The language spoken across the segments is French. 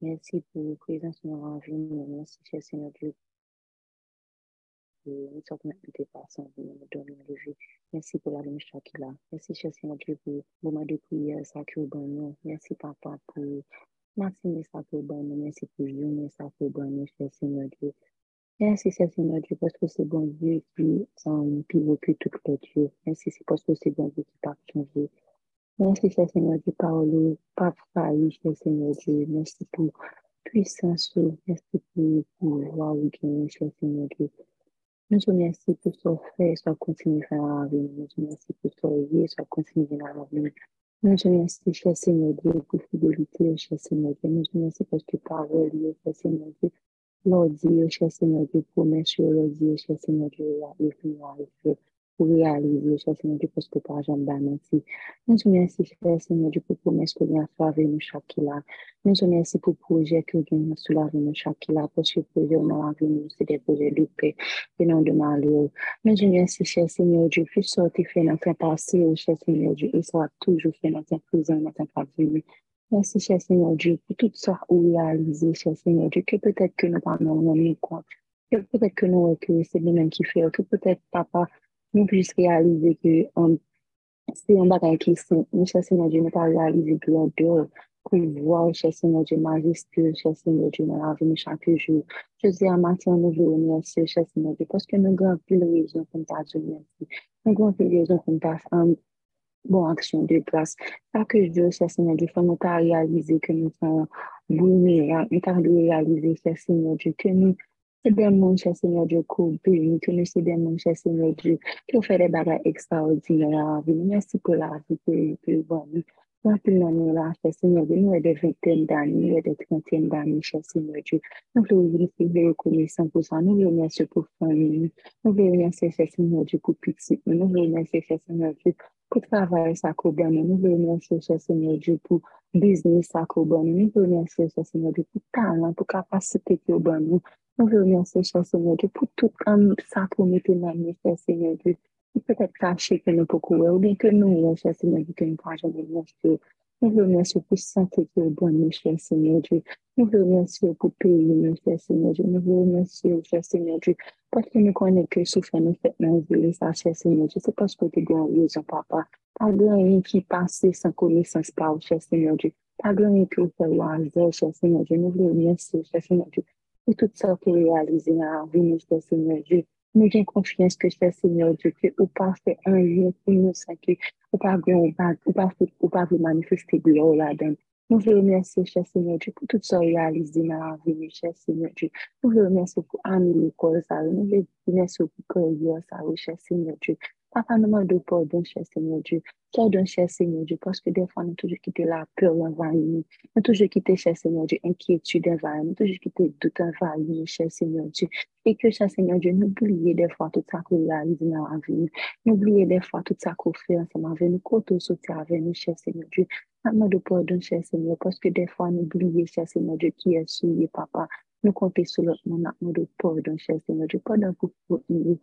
Merci pour la présence de la vie. Merci, cher Seigneur Dieu. Nous sommes dépassés, nous donner le vie. Merci pour la lumière qui là. Merci, cher Seigneur Dieu, pour le moment de prière, ça qui est bon. Merci, papa, pour matinée, ça qui est bon. Merci pour journée, ça qui est bon, cher Seigneur Dieu. Merci, cher Seigneur Dieu, parce que c'est bon Dieu qui pivot que tout le Dieu. Merci, c'est parce que c'est bon Dieu qui pas changer. Merci, Seigneur Dieu, parole, pas failli, cher Seigneur Dieu. Merci pour puissance, merci pour pouvoir, cher Seigneur Dieu. Nous te remercions pour ce fait, soit continue à la vie. Nous te remercions pour ce lié, soit continue à la vie. Nous te remercions, cher Seigneur Dieu, pour fidélité, cher Seigneur Dieu. Nous te remercions parce que parole, cher Seigneur Dieu. Lord Dieu, cher Seigneur Dieu, promesse, Lord Dieu, cher Seigneur Dieu, la vie, la pour réaliser, cher Seigneur Dieu, parce que par jamais merci. Nous te remercions, cher Seigneur Dieu, pour promesse que nous avons avec nous chaque là? Nous te remercions pour projet que nous avons sous la vie nous chaque là, parce que projet nous avons nous, c'est des projets de paix et non de malheur. Nous te remercions, cher Seigneur Dieu, plus sortir fait dans temps passé, cher Seigneur Dieu, et va toujours fait dans présent, dans temps avenir. Merci, cher Seigneur Dieu, pour tout ça ou réaliser, cher Seigneur Dieu, que peut-être que nous parlons de compte, que peut-être que nous, que c'est lui-même qui fait, que peut-être, papa, nous puissions réaliser que um, c'est un bagage qui est nous, cher Seigneur Dieu, nous pas réaliser que l'on doit pour voir, cher Seigneur Dieu, majestueux, cher Seigneur Dieu, dans la vie chaque jour. Je dis à matin, nous voulons remercier, cher Seigneur Dieu, parce que nous avons plus de raisons pour nous dire merci. Nous avons plus de raisons pour nous um, bon action de Sebenman chè Seigneur Diyo koube, nou konou sebenman chè Seigneur Diyo ki ou fè de bagay ekstraordinèr avi. Mersi pou la avi pou bon nou. Anpil nan nou la chè Seigneur Diyo, nou e de 20 dani, nou e de 30 dani chè Seigneur Diyo. Nou vle ou vle rekouni 100%, nou vle ou mersi pou fè nou. Nou vle ou mersi chè Seigneur Diyo pou piti, nou vle ou mersi chè Seigneur Diyo. Kout favay sa kou ban nou, nou venyon chèche Seigneur Diyo pou biznis sa kou ban nou, nou venyon chèche Seigneur Diyo pou talan, pou kapasite ki yo ban nou, nou venyon chèche Seigneur Diyo pou tout an sa promete nan nou chèche Seigneur Diyo, pou pètèk kache ke nou pou kouwe, ou bien ke nou yon chèche Seigneur Diyo ke nou pa jan venyon chèche, nou venyon chèche pou sante ki yo ban nou chèche Seigneur Diyo, Nous voulons remercier pour pays, cher Seigneur Dieu. Nous voulons remercier, cher Seigneur Dieu, parce que nous connaissons que souffrir nous fait dans vie, ça, cher Seigneur Dieu. C'est parce que tu as raison, papa. Pas de rien qui passe sans connaissance par cher Seigneur Dieu. Pas de rien qui fait au hasard, cher Seigneur Dieu. Nous voulons remercier, cher Seigneur Dieu. Et tout ça qui est réalisé dans la vie, cher Seigneur Dieu. Nous avons confiance que cher Seigneur Dieu, que vous pas fait un lien pour nous, sans que vous pas ou pas, ou pas, ou pas vous manifester gloire là-dedans. Nous voulons remercier, cher Seigneur Dieu, pour tout ça réalisé dans la vie, cher Seigneur Dieu. Nous voulons remercier pour amener l'école, ça. Nous voulons remercier pour carrière, ça, cher Seigneur Dieu. Papa, nous demandons pardon, cher Seigneur Dieu. Pardon, cher Seigneur Dieu, parce que des fois, nous toujours quitté la peur envahir nous. Nous toujours quitté, cher Seigneur Dieu, inquiétude envahir nous. toujours quitté doute envahir cher Seigneur Dieu. Et que, cher Seigneur Dieu, nous oublions des fois tout ça qu'on réalise dans la vie. Nous oublions des fois tout ça qu'on fait ensemble avec nous, quand on sortir avec nous, cher Seigneur Dieu. Nous de pardon, cher Seigneur, parce que des fois, nous oublions, cher Seigneur Dieu, qui est souillé, papa. Nous comptons sur notre nom, nous de pardon, cher Seigneur Dieu. Pardon pour nous,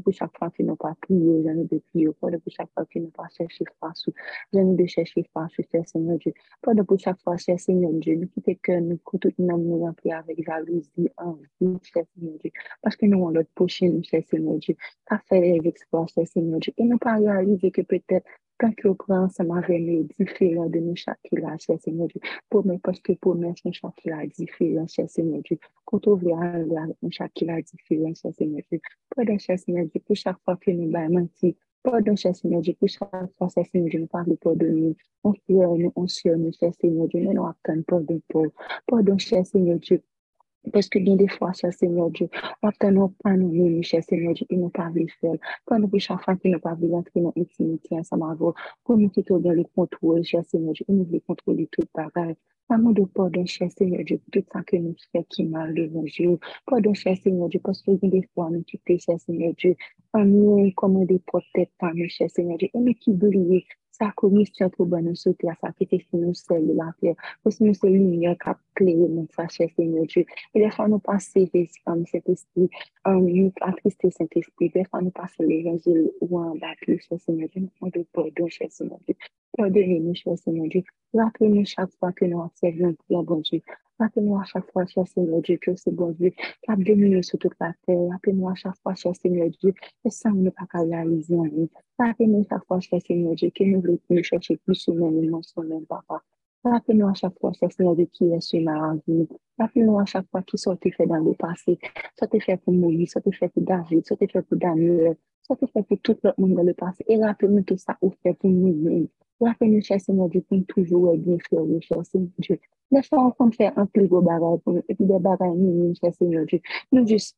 pour chaque fois que nous pas prié, j'en ai de prier, pardon pour chaque fois que nous pas cherché face, j'en ai de chercher face, cher Seigneur Dieu. Pardon pour chaque fois, cher Seigneur Dieu, nous quittons que nous, tout nous nous remplir avec jalousie, envie, cher Seigneur Dieu. Parce que nous avons notre prochain, cher Seigneur Dieu. Ça fait les exploits, cher Seigneur Dieu. Et nous pas réaliser que peut-être quand tu prends ensemble avec nous, différents de nous chaque là, cher Seigneur Dieu. Pour nous, parce que pour nous, chaque là, différent, cher Seigneur Dieu. Quand on vient avec nous, chaque là, différent, cher Seigneur Dieu. Pardon, cher Seigneur Dieu, pour chaque fois que nous baillons mentir. Pardon, cher Seigneur Dieu, pour chaque fois, cher Seigneur Dieu, nous pas de nous. On fait nous, on se nous, cher Seigneur Dieu, mais nous attendons pardon pour. Pardon, cher Seigneur Dieu, parce que bien des fois, cher Seigneur Dieu, on obtient pas nous-mêmes, cher Seigneur Dieu, et nous pas le faire. Quand nous chaque fois que nous pas entrer dans l'intimité ensemble avec vous, pour nous quitter dans le contrôle, cher Seigneur Dieu, et nous voulons contrôler tout bagage. Amour de pardon, cher Seigneur Dieu, pour tout ça que nous faisons qui mal devant Dieu. Pardon, cher Seigneur Dieu, parce que des fois, nous quittons, cher Seigneur Dieu, nous commander pour tête par nous, cher Seigneur Dieu, et nous qui brillons sa komisyon pou ban nou sot la sa ki te si nou sel la pe, pou si nou sel lumiye kap kle ou moun fache se nou djou. E defa nou pase vezi kam set espri, nou atriste set espri, defa nou pase le vezi ou an batu se se nou djou, nou de pardon se se nou djou, pardon nou se se nou djou, rapi nou chak fwa ke nou apsev yon pou la bon djou, Rappelez-nous à chaque fois, cher Seigneur Dieu, que c'est bon Dieu dominé sur toute la terre. Rappelez-nous à chaque fois, cher Seigneur Dieu, que ça ne peut pas réaliser en nous. Rappelez-nous à chaque fois, cher Seigneur Dieu, que nous voulons chercher plus sur nous, non sur nous, papa. Rappelez-nous à chaque fois, cher Seigneur Dieu, qui est sur ma vie. Rappelez-nous à chaque fois qui soit fait dans le passé. Soit fait pour Moïse, soit fait pour David, soit fait pour Daniel, soit fait pour tout le monde dans le passé. Et rappelez-nous tout ça, ou fait pour nous-mêmes. Wafen nou chase moun di pou toujou wè bin fè wè chase moun di. Nè fè an kon fè an pil go bagay pou nou, epi de bagay nou moun chase moun di. Nou jist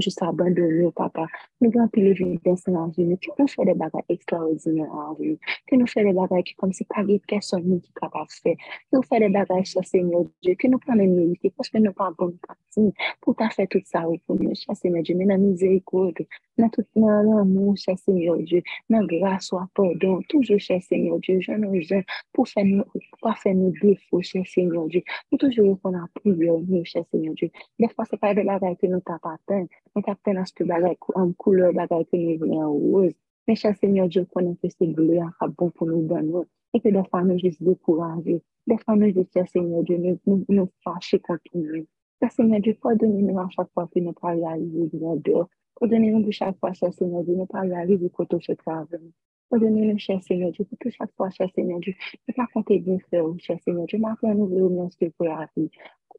juste abandonner, papa. Nous avons plus l'évidence dans la vie, nous faisons des bagages extraordinaires en vie, que nous faisons des bagages qui comme si pas de personne qui est capable de faire, que nous faisons des bagages, cher Seigneur Dieu, que nous prenons mérité, parce que nous pas bonne partie pour fait tout ça pour nous, cher Seigneur Dieu, mais dans la miséricorde, dans tout l'amour, cher Seigneur Dieu, dans la grâce ou pardon, toujours, cher Seigneur Dieu, je nous viens pour faire nous, pour faire nos défauts, cher Seigneur Dieu, pour toujours répondre à prière, nous, cher Seigneur Dieu. Des fois, c'est pas de la bagay ke nou tap aten, nou tap ten aske bagay an kouleur bagay ke nou venen ouz. Men chan Seigneur Dieu konen ke se glou an ka bon pou nou dan nou. E ke nou jis nou jis chan Seigneur Dieu nou fache kontou nou. Seigneur Dieu pou adoni nou an chak pa pe nou pa realize nou do. Pou nou pou chak pa Seigneur Dieu nou pa realize koto se trave nou. Pou adoni nou chan Seigneur Dieu pou tou chak pa chan Seigneur Dieu nou pa konte bin fè ou chan Seigneur Dieu. Ma fè nou vle ou mwen se pou la fi.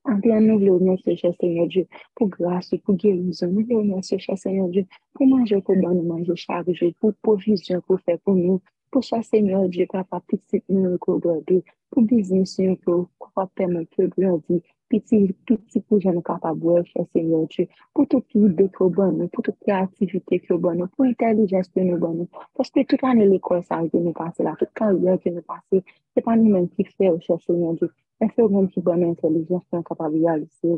Anpè an nou vle ou mersi chè Seigneur Dieu pou grase, pou gerizon, nou vle ou mersi chè Seigneur Dieu pou manje pou ban nou manje chak Diyo, pou provizyon pou fè pou nou, pou chè Seigneur Diyo kapa pitit nou kou gradi, pou biznis nou kou kapa pèmè kou gradi, piti piti pou jen kapa bwè chè Seigneur Dieu, pou tout ki ide kou ban nou, pou tout ki aktivite kou ban nou, pou intelijens pou nou ban nou, paske tout an lè kouè sa ki nou pase la, tout kan yon ki nou pase, se pa nou men ki fè ou chè Seigneur Dieu. E fè ou mwen ki bon entelijens pou an kapab realise.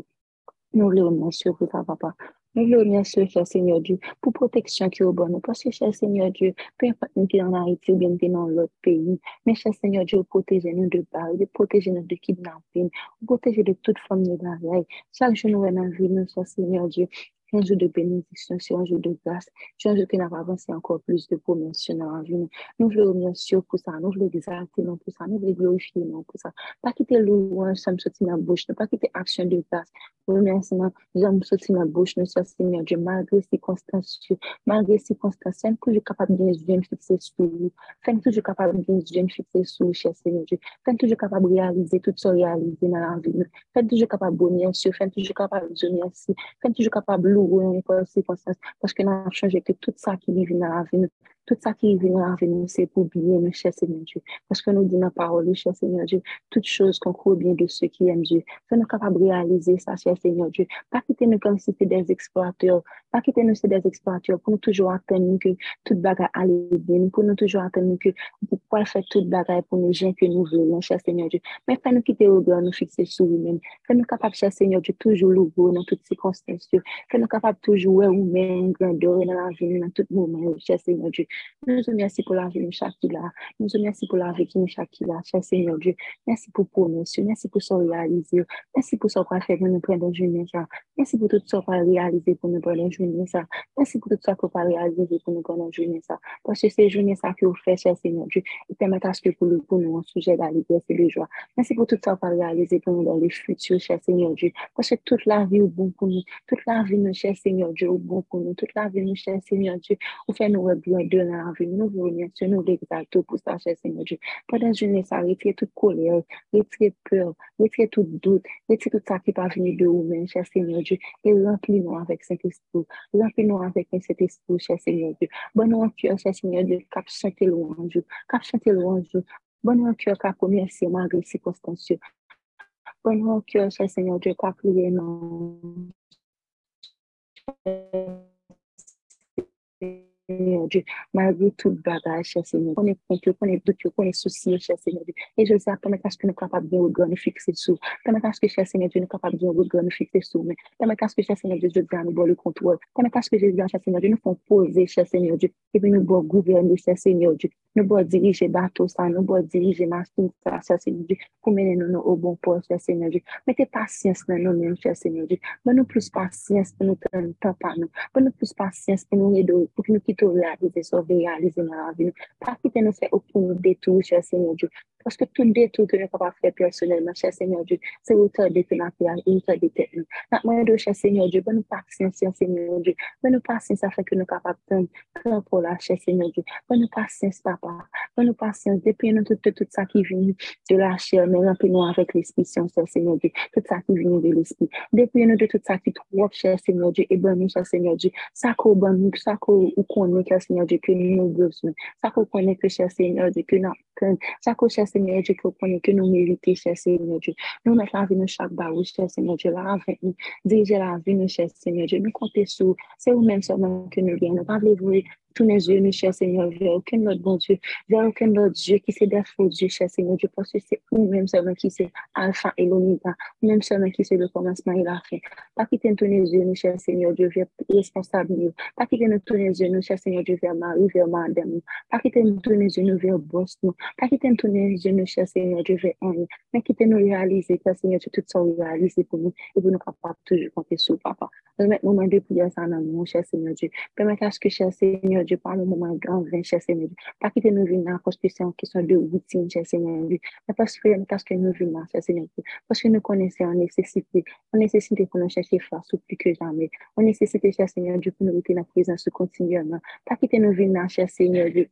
Nou vle ou mwen syo pou ta papa. Nou vle ou mwen syo, chè Seigneur Dieu, pou proteksyon ki ou bon. Paske chè Seigneur Dieu, pe yon pat mwen ki nan Haiti ou bien nan lot peyi. Men chè Seigneur Dieu, ou proteje nou de bar, ou proteje nou de kidnapping, proteje de tout fòm nou bagay. Chak joun nou wè nan vi nou, chè Seigneur Dieu. C'est un jour de bénédiction, c'est un jour de grâce, c'est un jour qui n'a pas avancé encore plus de promesses dans la vie. Nous voulons remercier pour ça, nous voulons exalter pour ça, nous voulons glorifier pour ça. Pas quitter louange, ça me sortit dans la bouche, ne pas quitter action de grâce. Remerciement, ça me sortit dans la bouche, nous sommes Seigneur Dieu, malgré ces circonstances, malgré ces circonstances, c'est toujours capable de bien fixer sur vous, c'est toujours capable de bien fixer sur cher Seigneur Dieu, c'est toujours capable de réaliser tout ce réalisé dans la vie. C'est toujours capable de remercier, c'est toujours capable de remercier, c'est toujours capable douloureux, on est pas. Parce que nous avons changé que tout ça qui vit dans la vie, tout ça qui vit dans la vie, c'est pour bien, nous, cher Seigneur Dieu. Parce que nous disons la parole, cher Seigneur Dieu, toutes choses concourent bien de ceux qui aiment Dieu. Fais-nous capables de réaliser ça, cher Seigneur Dieu. Pas quitter nous comme si c'était des exploiteurs. Pas quitter nous c'est des exploiteurs pour nous toujours attendre que toute bagarre allait bien, pour nous toujours attendre que pour pouvoir faire toute bagarre pour nous gens que nous voulons, cher Seigneur Dieu. Mais fais-nous quitter au grand, nous fixer sur nous-mêmes. Fais-nous capables, cher Seigneur Dieu, toujours l'ouvrir dans toutes circonstances. Fais-nous capables toujours, ouais, ou même, grandeur dans la vie, dans tout moment, cher Seigneur Dieu. Nous te remercions pour la vie de Shakila. Nous te remercions pour la vie de Shakila, cher Seigneur Dieu. Merci pour promesse. Merci pour ce réaliser. Merci pour ce qu'on fait pour nous prendre journée ça. Merci pour tout ce qu'on réaliser pour nous prendre journée ça. Merci pour tout ce qu'on réaliser pour nous prendre journée ça. Parce que c'est journée ça que vous faites, cher Seigneur Dieu. Et permet à ce que pour, pour nous, un sujet d'aligner et de joie. Merci pour tout ce qu'on réaliser pour nous dans le futur, cher Seigneur Dieu. Parce que toute la vie est bon pour nous. Toute la vie, nous, cher Seigneur Dieu, est bon pour nous. Toute la vie, nous, cher Seigneur Dieu, vous fait nous bien de Dieu dans la vie. Nous vous remercions, nous l'exaltons pour ça, cher Seigneur Dieu. Pendant journée, ça retire toute colère, retire peur, retire tout doute, retire tout ça qui pas venu de vous-même, cher Seigneur Dieu. Et remplis-nous avec Saint-Esprit. Remplis-nous avec Saint-Esprit, cher Seigneur Dieu. Bonne en cœur, cher Seigneur Dieu, cap chanter louange, cap chanter louange. Bonne en cœur, cap remercier malgré les circonstances. Bonne en cœur, cher Seigneur Dieu, cap prier, non. Dieu, malgré tout bagage, cher Seigneur. On est contre, on est doute, on est soucié, cher Seigneur Dieu. Et je sais, permettre à ce que nous capables de nous fixer sous. Permettre à ce que, cher Seigneur Dieu, nous capables de nous fixer sous. Mais permettre à ce que, cher Seigneur Dieu, je à nous le contrôle. Permettre à ce que cher Seigneur Dieu, nous font poser, cher Seigneur Dieu. Et puis nous bon gouverner, cher Seigneur. Nou bo dirije bato sa, nou bo dirije masin sa, chè Seigneur Dieu, pou mène nou nou ou bon pou, chè Seigneur Dieu. Mète pasyens nan nou mèm, chè Seigneur Dieu. Mè nou plus pasyens pou nou ten tan pa nou. Mè nou plus pasyens pou nou redo, pou ki nou kito realize, sove realize nan avi nou. Pa kite nou fè ou pou nou detou, chè Seigneur Dieu. Parce que tout détour que nous sommes capables de faire personnellement, cher Seigneur Dieu, c'est autant de notre et autant de. Notre moyen de cher Seigneur Dieu, bonne patience, cher Seigneur Dieu. Bonne patience, ça fait que nous capables de prendre pour la cher Seigneur Dieu. Bonne patience, papa. Bonne patience, depuis nous tout, tout, ça qui vient de la chair, mais remplis-nous avec l'esprit, cher Seigneur Dieu. Tout ça qui vient de l'esprit. Depuis nous de tout ça qui trop, cher Seigneur Dieu, et bonne cher Seigneur Dieu. Ça qu'on bonne, ça qu'on connaît, cher Seigneur Dieu, que nous besoin. Ça qu'on connaît cher Seigneur Dieu, que nous ça qu'on cher Seigneur Dieu, pour nous que nous méritons, cher Seigneur Dieu. Nous mettons la vie dans chaque barou, cher Seigneur Dieu, la vie, diriger la vie, cher Seigneur Dieu. Nous comptons sur, c'est vous-même seulement que nous gagnons. Nous ne voulons tous les yeux, nous, cher Seigneur, vers aucun autre bon Dieu, vers aucun autre Dieu qui c'est des Dieu, cher Seigneur Dieu, parce que c'est vous-même seulement qui c'est Alpha et l'Oméga, vous-même seulement qui c'est le commencement et la fin. Pas quitter tous les yeux, nous, cher Seigneur Dieu, vers responsable, pas quitter nous tous les yeux, nous, cher Seigneur Dieu, vers Marie, vers Madame, pas quitter nous tous les yeux, nous, vers Boss, nous, pas quitter nous tous les yeux, nous, cher Seigneur Dieu, vers Henri, mais quitter nous réaliser, cher Seigneur Dieu, tout ça réaliser pour nous, et pour nous capables toujours compter sur papa. Permettez moment de prière ça mon cher Seigneur Dieu. Permettez à ce que, cher Seigneur Dieu, par le moment grand vin, cher Seigneur Dieu. Pas quitter nous venir là parce que c'est une question de routine, cher Seigneur Dieu. Mais parce que, parce que nous venons cher Seigneur Dieu. Parce que nous connaissons en nécessité. En nécessité pour nous chercher face plus que jamais. En nécessité, cher Seigneur Dieu, pour nous rester la présence continuellement. Pas quitter nous venir cher Seigneur Dieu.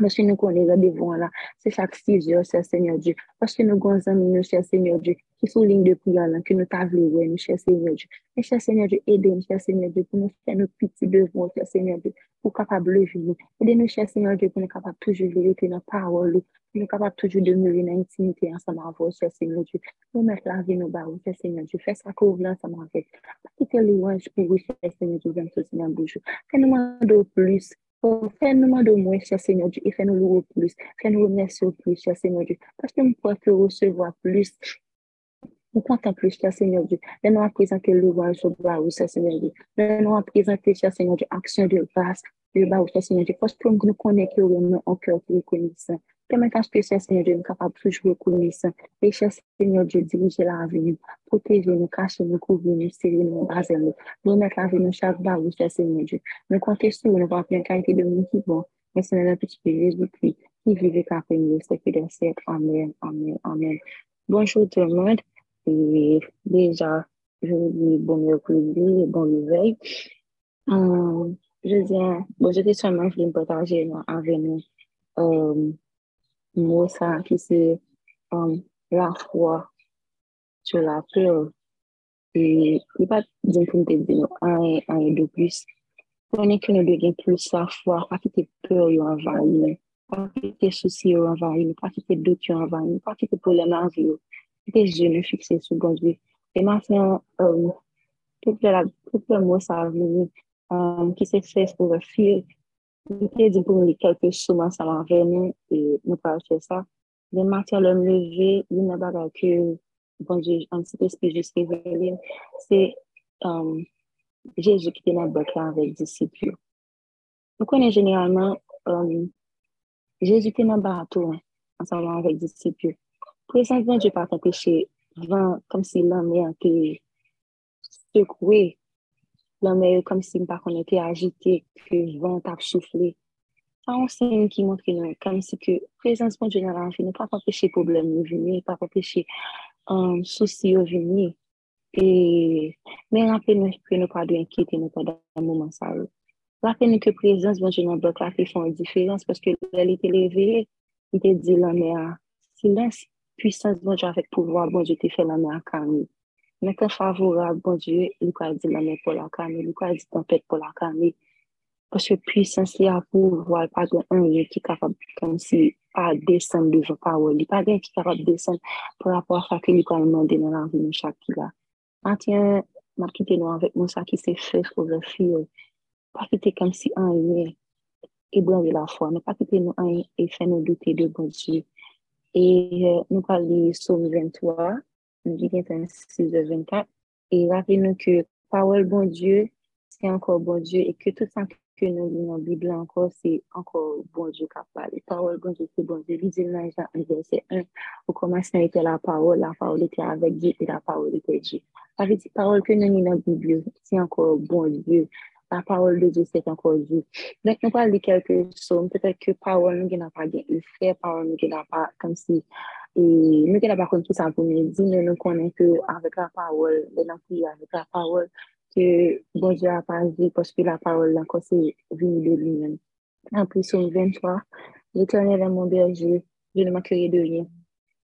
Parce que nous connaissons des vents là, c'est chaque six heures, cher Seigneur Dieu. Parce que nous avons nous, cher Seigneur Dieu, qui sont ligne de prière là, que nous t'avons nous, cher Seigneur Dieu. Mais cher Seigneur Dieu, aidez-nous, cher Seigneur Dieu, pour nous faire nos petits devoirs, cher Seigneur Dieu, pour capable de vivre. Aidez-nous, cher Seigneur Dieu, pour nous capable toujours vérité dans la parole, pour nous capable toujours demeurer dans l'intimité ensemble avec vous, cher Seigneur Dieu. Nous mettre la vie nos barreaux, cher Seigneur Dieu. Fais ça couvrir ensemble avec. Pas quitter louange pour vous, cher Seigneur Dieu, dans tout dans le jour. Fais-nous demander plus. Fais-nous de moins, cher Seigneur Dieu, et fais-nous louer plus. Fais-nous remercier plus, cher Seigneur Dieu. Parce que nous pouvons recevoir plus. Nous comptons plus, cher Seigneur Dieu. Nous présenter louange au bas, cher Seigneur Dieu. Nous présenter, cher Seigneur Dieu, action de grâce, le bas, cher Seigneur Dieu. Parce que nous connaissons que nous avons un cœur reconnaissant. Permettez que ce Seigneur Dieu, nous capable toujours reconnaissant. Et cher Seigneur Dieu, dirigez l'avenir, protégez-nous, cachez-nous, couvrez-nous, serrez-nous, basez-nous. Nous mettons l'avenir chaque barreau, cher Seigneur Dieu. Nous comptons sur nous, nous bien qualité de nous qui vont. Mais c'est dans la petite Jésus-Christ qui vivait après nous, c'est des siècles. Amen, amen, amen. Bonjour tout le monde. Et déjà, je vous dis bon mercredi, bon réveil. Euh, je dis, bon, je dis seulement, je vais me partager avec nous. Euh, mot ça qui c'est euh, la foi sur la peur. Et il pas de pour me dire un et de plus. Est que nous devons plus la foi, pas quitter peur et envahir, pas quitter soucis et envahir, pas quitter doute et envahir, pas quitter problème en vie des yeux fixés sur bon Dieu. Et maintenant, euh, tout le, mot, ça euh, qui s'est fait pour le fil. Je dit pour nous quelques choses, ça m'a venu, et nous parlons de ça. Le matin, le lever, il n'y a pas que, bon. Nous connaissons généralement, euh, Jésus était dans le bateau, ensemble avec les disciples. Présentement, Dieu pas empêcher vent comme si la mer était secouée. La mer comme si par contre était agitée, que le vent a soufflé. Ça, on signe qui montre nous, comme si de Dieu dans la vie, ne pas empêcher problème de venir, pas empêcher un um, souci de venir. Et, mais rappelez-nous que nous pas d'inquiéter nous pendant un moment ça. Rappelez-nous que présence de Dieu dans le là fait une différence parce que elle était levée, il était dit la mer silence puissance, bon te fait la main à calmer. Quand favorable, bon Dieu, il a dit la main pour la calmer, il a dit tempête pour la calmer. Parce que puissance, il y a pouvoir, pas de un qui est capable, comme si, à descendre devant parole. Pas d'un qui est capable de descendre par rapport à ce qu'il a demandé dans la vie de chaque là. Maintenant, m'a quitté nous avec nous, ça qui s'est fait pour le fil. Pas quitter comme si un rien ébranler la foi, mais pas quitter nous un et faire nous douter de bon Dieu. Et euh, nous parlons Somme 23, nou di gen tan 6 de 24, e rappele nou ke pawel bon Diyo, se ankor bon Diyo, e ke tout san ke nou li nan Bibla ankor, se ankor bon Diyo ka pale. Pawel bon Diyo, se bon Diyo, li di nan Jean 1, verset 1, ou komanseman ete la pawel, la pawel ete avek Diyo, e la pawel ete Diyo. Pari di pawel ke nou li nan Bibla, se ankor bon Diyo, la parole de Dieu, c'est encore Dieu. Donc, nous parlons de quelques psaumes. Peut-être que parole nous n'a pas bien eu fait, parole nous n'a pas comme si et nous n'avons pas comme tout ça pour nous dire, mais nous connaissons qu'avec la parole, nous avec la parole, que bon Dieu a pas dit parce que la là, quand c'est venu de lui-même. En plus, au 23, l'Éternel est mon berger, je ne manquerai de rien.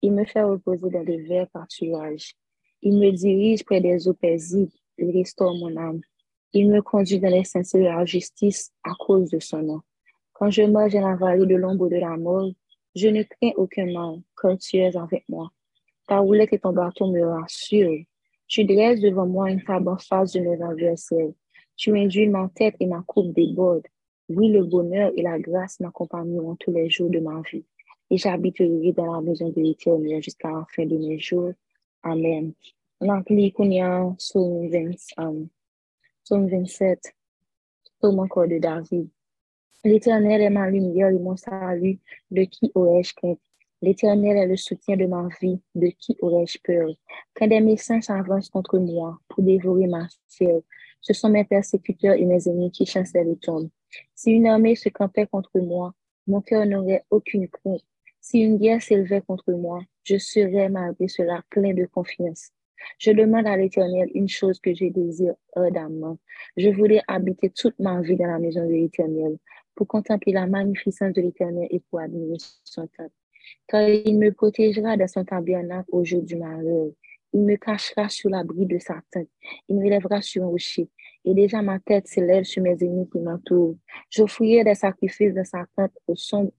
Il me fait reposer dans des verts pâturages. Il me dirige près des eaux paisibles. Il restaure mon âme. Il me conduit dans les sens de la justice à cause de son nom. Quand je marche dans la vallée de l'ombre de la mort, je ne crains aucun mal, car tu es avec moi. Ta roulette et ton bâton me rassurent. Tu dresses devant moi une table en face de mes adversaires. Tu induis ma tête et ma coupe déborde. Oui, le bonheur et la grâce m'accompagneront tous les jours de ma vie. Et j'habiterai dans la maison de l'Éternel jusqu'à la fin de mes jours. Amen. On qu'on y a Psaume 27, Psaume encore de David. L'Éternel est ma lumière et mon salut, de qui aurais-je crainte? L'Éternel est le soutien de ma vie, de qui aurais-je peur? Quand des médecins s'avancent contre moi pour dévorer ma chair, ce sont mes persécuteurs et mes ennemis qui chancellent le tombe. Si une armée se campait contre moi, mon cœur n'aurait aucune crainte. Si une guerre s'élevait contre moi, je serais malgré cela plein de confiance. Je demande à l'Éternel une chose que je désire ardemment. Je voulais habiter toute ma vie dans la maison de l'Éternel pour contempler la magnificence de l'Éternel et pour admirer son temple car il me protégera dans son tabernacle au jour du malheur. Il me cachera sous l'abri de sa tête. Il me lèvera sur un rocher. Et déjà ma tête s'élève sur mes ennemis qui m'entourent. J'offrirai des sacrifices dans sa tête au son,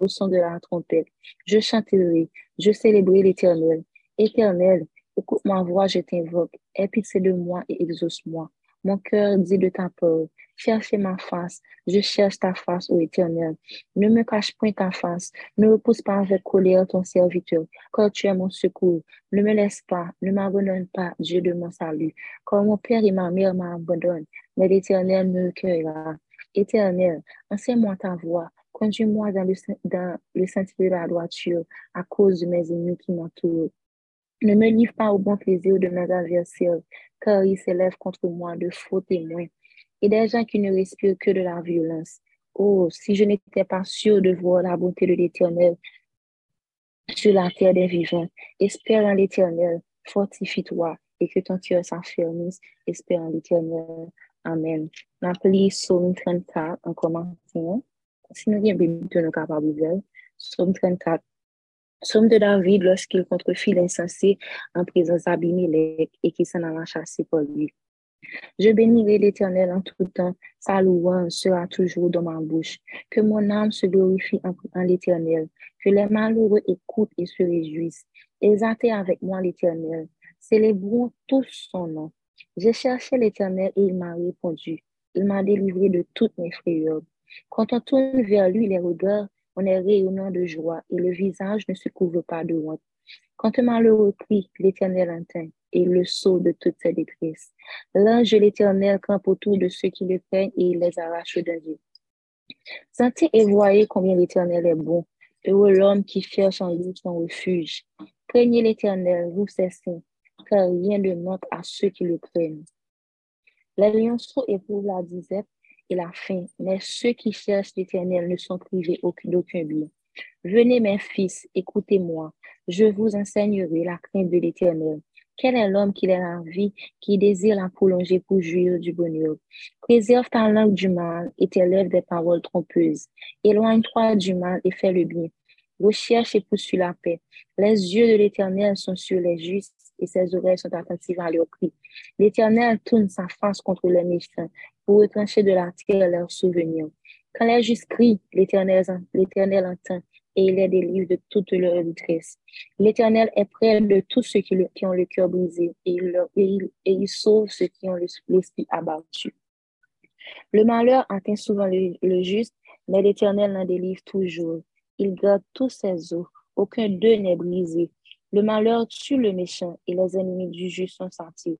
au son de la trompette. Je chanterai, je célébrerai l'éternel. Éternel, écoute ma voix, je t'invoque. Aie pitié de moi et exauce-moi. Mon cœur dit de ta peur. Cherchez ma face. Je cherche ta face, ô éternel. Ne me cache point ta face. Ne repousse pas avec colère ton serviteur, car tu es mon secours. Ne me laisse pas, ne m'abandonne pas, Dieu de mon salut. Quand mon père et ma mère m'abandonnent, mais l'éternel me recueillera. Éternel, enseigne-moi ta voix. Conduis-moi dans le, dans le sentier de la droiture à cause de mes ennemis qui m'entourent. Ne me livre pas au bon plaisir de mes adversaires, car ils s'élèvent contre moi de faux témoins et des gens qui ne respirent que de la violence. Oh, si je n'étais pas sûr de voir la bonté de l'Éternel sur la terre des vivants, espère en l'Éternel, fortifie-toi et que ton cœur s'affermisse, espère en l'Éternel. Amen. N'appelez Psaume 34 en commençant. Si nous avons nous capables de Psaume 34. Somme de David lorsqu'il contrefit l'insensé en présence d'Abimelech et qui s'en alla chasser pour lui. Je bénirai l'Éternel en tout temps, sa louange sera toujours dans ma bouche. Que mon âme se glorifie en, l'Éternel, que les malheureux écoutent et se réjouissent. Exaltez avec moi l'Éternel, célébrons tous son nom. J'ai cherché l'Éternel et il m'a répondu. Il m'a délivré de toutes mes frayeurs. Quand on tourne vers lui les regards, on est rayonnant de joie et le visage ne se couvre pas de honte. Quand un malheureux crie, l'Éternel entend et le saut de toutes ses détresses. L'ange de l'Éternel campe autour de ceux qui le craignent et il les arrache de Dieu. Sentez et voyez combien l'Éternel est bon. Heureux l'homme qui cherche en lui son refuge. Craignez l'Éternel, vous ses saints, car rien ne manque à ceux qui le craignent. Les lionceaux éprouvent la disette et la faim, mais ceux qui cherchent l'Éternel ne sont privés d'aucun bien. Venez, mes fils, écoutez-moi. Je vous enseignerai la crainte de l'Éternel. Quel est l'homme qui est en vie, qui désire la prolonger pour jouir du bonheur? Préserve ta langue du mal et tes lèvres des paroles trompeuses. Éloigne-toi du mal et fais le bien. Recherche et poursuis la paix. Les yeux de l'Éternel sont sur les justes et ses oreilles sont attentives à leurs cris. L'Éternel tourne sa face contre les méchants pour retrancher de la terre leurs souvenirs. Quand les justes crient, l'Éternel entend et il les délivre de toute leur détresse. L'Éternel est près de tous ceux qui, ont le cœur brisé et il, sauve ceux qui ont l'esprit abattu. Le malheur atteint souvent le, juste, mais l'Éternel l'en délivre toujours. Il garde tous ses os, aucun d'eux n'est brisé. Le malheur tue le méchant et les ennemis du juste sont sortis.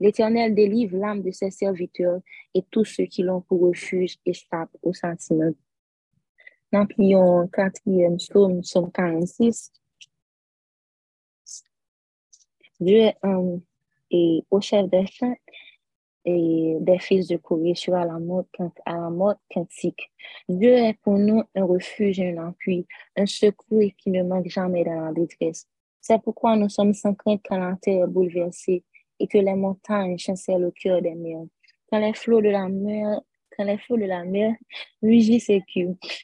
L'Éternel délivre l'âme de ses serviteurs et tous ceux qui l'ont pour refuge échappent au sentiment. Dans plions quatrième psaume, psaume 46, Dieu est, et au chef des saints et des fils de courrier sur à la mode, la quantique. Dieu est pour nous un refuge et un appui, un secours qui ne manque jamais dans la détresse. C'est pourquoi nous sommes sans crainte quand la terre est bouleversée et que les montagnes chancellent au cœur des mers. Quand les flots de la mer, quand les flots de la mer rugissent et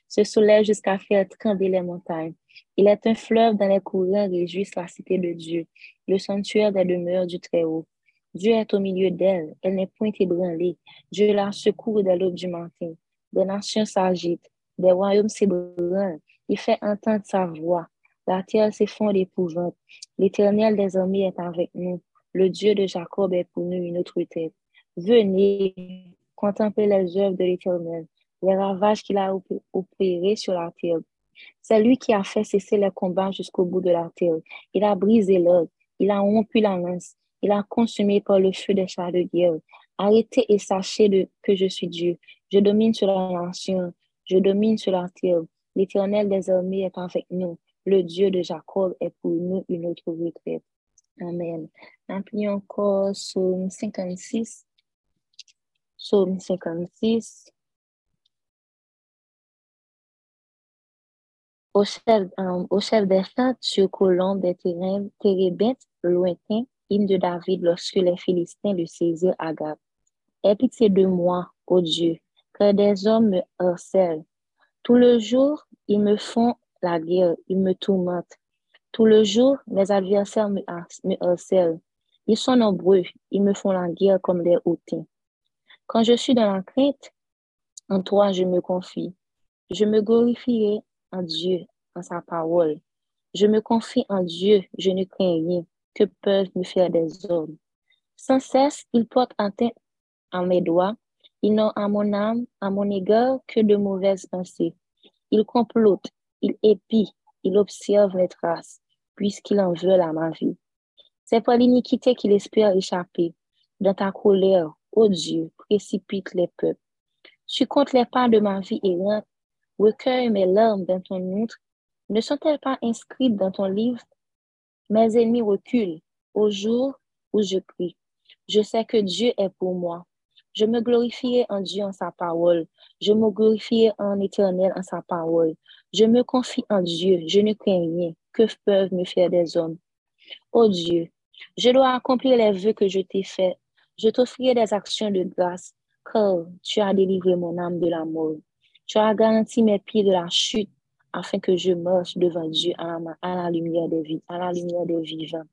se soulèvent jusqu'à faire trembler les montagnes. Il est un fleuve dans les courants réjouissent la cité de Dieu, le sanctuaire des demeures du Très-Haut. Dieu est au milieu d'elle, elle, n'est point ébranlée. Dieu la secourt de l'aube du matin. Des nations s'agitent, des royaumes s'ébranlent. Il fait entendre sa voix. La terre s'effondre d'épouvante. L'Éternel des armées est avec nous. Le Dieu de Jacob est pour nous une autre tête. Venez, contempler les œuvres de l'Éternel, les ravages qu'il a opérés sur la terre. C'est lui qui a fait cesser les combats jusqu'au bout de la terre. Il a brisé l'ordre, il a rompu la lance, il a consumé par le feu des chars de guerre. Arrêtez et sachez que je suis Dieu. Je domine sur la nation, je domine sur la terre. L'Éternel des armées est avec nous. Le Dieu de Jacob est pour nous une autre retraite. Amen. Appuyons encore Psaume 56. Psaume 56. Au chef, euh, au chef des fêtes, sur colombe des térébintes, lointains, hymne de David lorsque les Philistins le saisirent à Gap. Aie pitié de moi, ô Dieu, que des hommes me harcèlent. Tout le jour, ils me font la guerre, ils me tourmentent. Tout le jour, mes adversaires me, harcèlent. Ils sont nombreux, ils me font la guerre comme des hautains. Quand je suis dans la crainte, en toi je me confie. Je me glorifierai en Dieu, en sa parole. Je me confie en Dieu, je ne crains rien que peuvent me faire des hommes? Sans cesse, ils portent atteinte à mes doigts. Ils n'ont à mon âme, à mon égard, que de mauvaises pensées. Ils complotent, ils épient, ils observent mes traces puisqu'il en veut à ma vie. C'est par l'iniquité qu'il espère échapper. Dans ta colère, ô Dieu, précipite les peuples. Tu comptes les pas de ma vie errante, recueille mes larmes dans ton outre. Ne sont-elles pas inscrites dans ton livre? Mes ennemis reculent au jour où je prie. Je sais que Dieu est pour moi. Je me glorifierai en Dieu en sa parole. Je me glorifierai en éternel en sa parole. Je me confie en Dieu. Je ne crains rien que peuvent me faire des hommes? Oh Dieu, je dois accomplir les vœux que je t'ai faits. Je t'offrirai des actions de grâce, car tu as délivré mon âme de la mort. Tu as garanti mes pieds de la chute afin que je marche devant Dieu à la, lumière des vivants.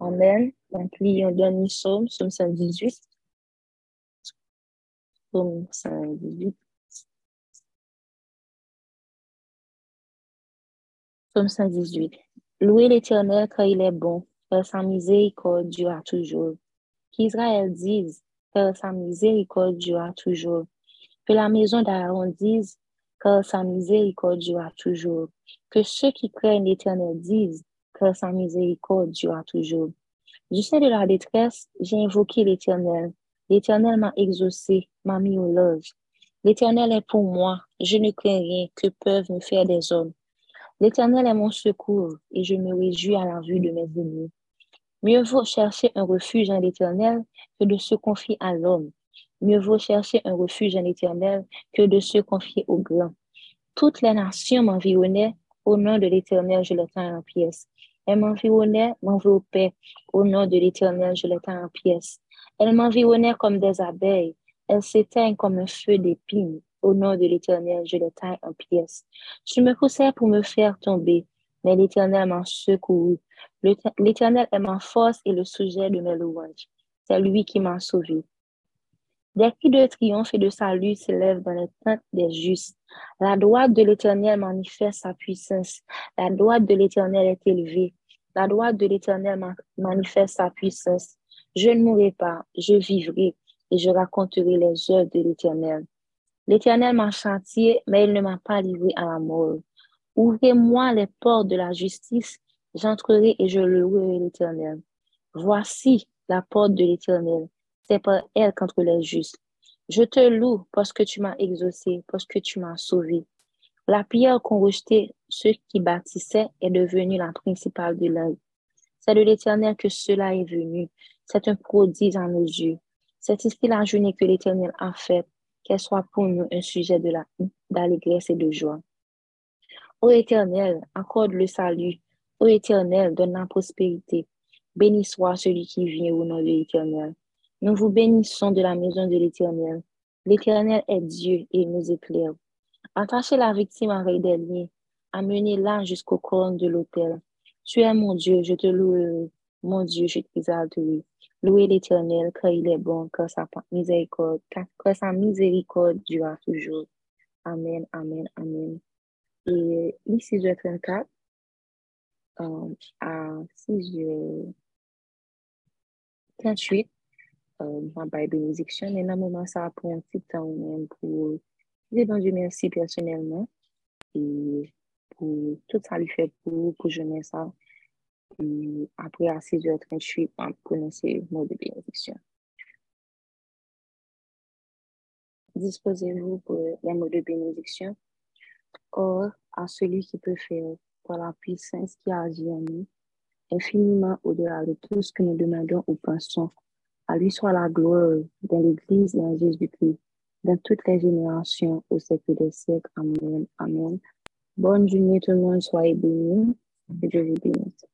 Amen. Donc, lisons dernier psaume, psaume 118. Psaume 118. Psaume 118. Louez l'Éternel car il est bon, sa miséricorde durera toujours. Qu'Israël dise, car sa miséricorde toujours. Que la maison d'Aaron dise, car sa miséricorde toujours. Que ceux qui craignent l'Éternel disent, car sa miséricorde durera toujours. Du sein de la détresse, j'ai invoqué l'Éternel. L'Éternel m'a exaucé, m'a mis au loge. L'Éternel est pour moi, je ne crains rien que peuvent me faire des hommes. L'Éternel est mon secours et je me réjouis à la vue de mes ennemis. Mieux vaut chercher un refuge en l'Éternel que de se confier à l'homme. Mieux vaut chercher un refuge en l'Éternel que de se confier au grand. Toutes les nations m'environnaient. Au nom de l'Éternel, je les tiens en pièces. Elles m'environnaient, m'enveloppaient. Au nom de l'Éternel, je les tiens en pièces. Elles m'environnaient comme des abeilles. Elles s'éteignent comme un feu d'épines. Au nom de l'Éternel, je les taille en pièces. Tu me poussais pour me faire tomber, mais l'Éternel m'a secouru. L'Éternel est ma force et le sujet de mes louanges. C'est lui qui m'a sauvé. Des cris de triomphe et de salut s'élèvent dans les tentes des justes. La droite de l'Éternel manifeste sa puissance. La droite de l'Éternel est élevée. La droite de l'Éternel manifeste sa puissance. Je ne mourrai pas, je vivrai et je raconterai les œuvres de l'Éternel. L'Éternel m'a chantier, mais il ne m'a pas livré à la mort. Ouvrez-moi les portes de la justice, j'entrerai et je louerai l'Éternel. Voici, la porte de l'Éternel. C'est par elle qu'entre les justes. Je te loue parce que tu m'as exaucé, parce que tu m'as sauvé. La pierre qu'ont rejeté ceux qui bâtissaient est devenue la principale de l'œuvre. C'est de l'Éternel que cela est venu. C'est un prodige à nos yeux. C'est ici la journée que l'Éternel a faite, qu'elle soit pour nous un sujet d'allégresse et de joie. Ô Éternel, accorde le salut. Ô Éternel, donne la prospérité. Béni soit celui qui vient au nom de l'Éternel. Nous vous bénissons de la maison de l'Éternel. L'Éternel est Dieu et nous éclaire. Attachez la victime avec des liens. Amenez-la jusqu'au corps de l'autel. Tu es mon Dieu, je te loue. Mon Dieu, je t'exalterai. Louez l'Éternel, car il est bon, car sa miséricorde, car sa miséricorde durera toujours. Amen, amen, amen. Et ici, 6h34 euh, à 6h38, euh, ma bénédiction. Et moment, ça prend un petit temps même pour lui Dieu merci personnellement et pour tout ça lui fait pour, pour je mets ça. Et après, à 6h38, on prononcer le mot de bénédiction. Disposez-vous pour les mots de bénédiction. Or, à celui qui peut faire par la puissance qui agit en nous, infiniment au-delà de tout ce que nous demandons ou pensons. À lui soit la gloire dans l'Église et en Jésus-Christ, dans toutes les générations, au siècle des siècles. Amen. Amen. Bonne journée tout le monde, soyez bénis. Que Dieu vous bénisse.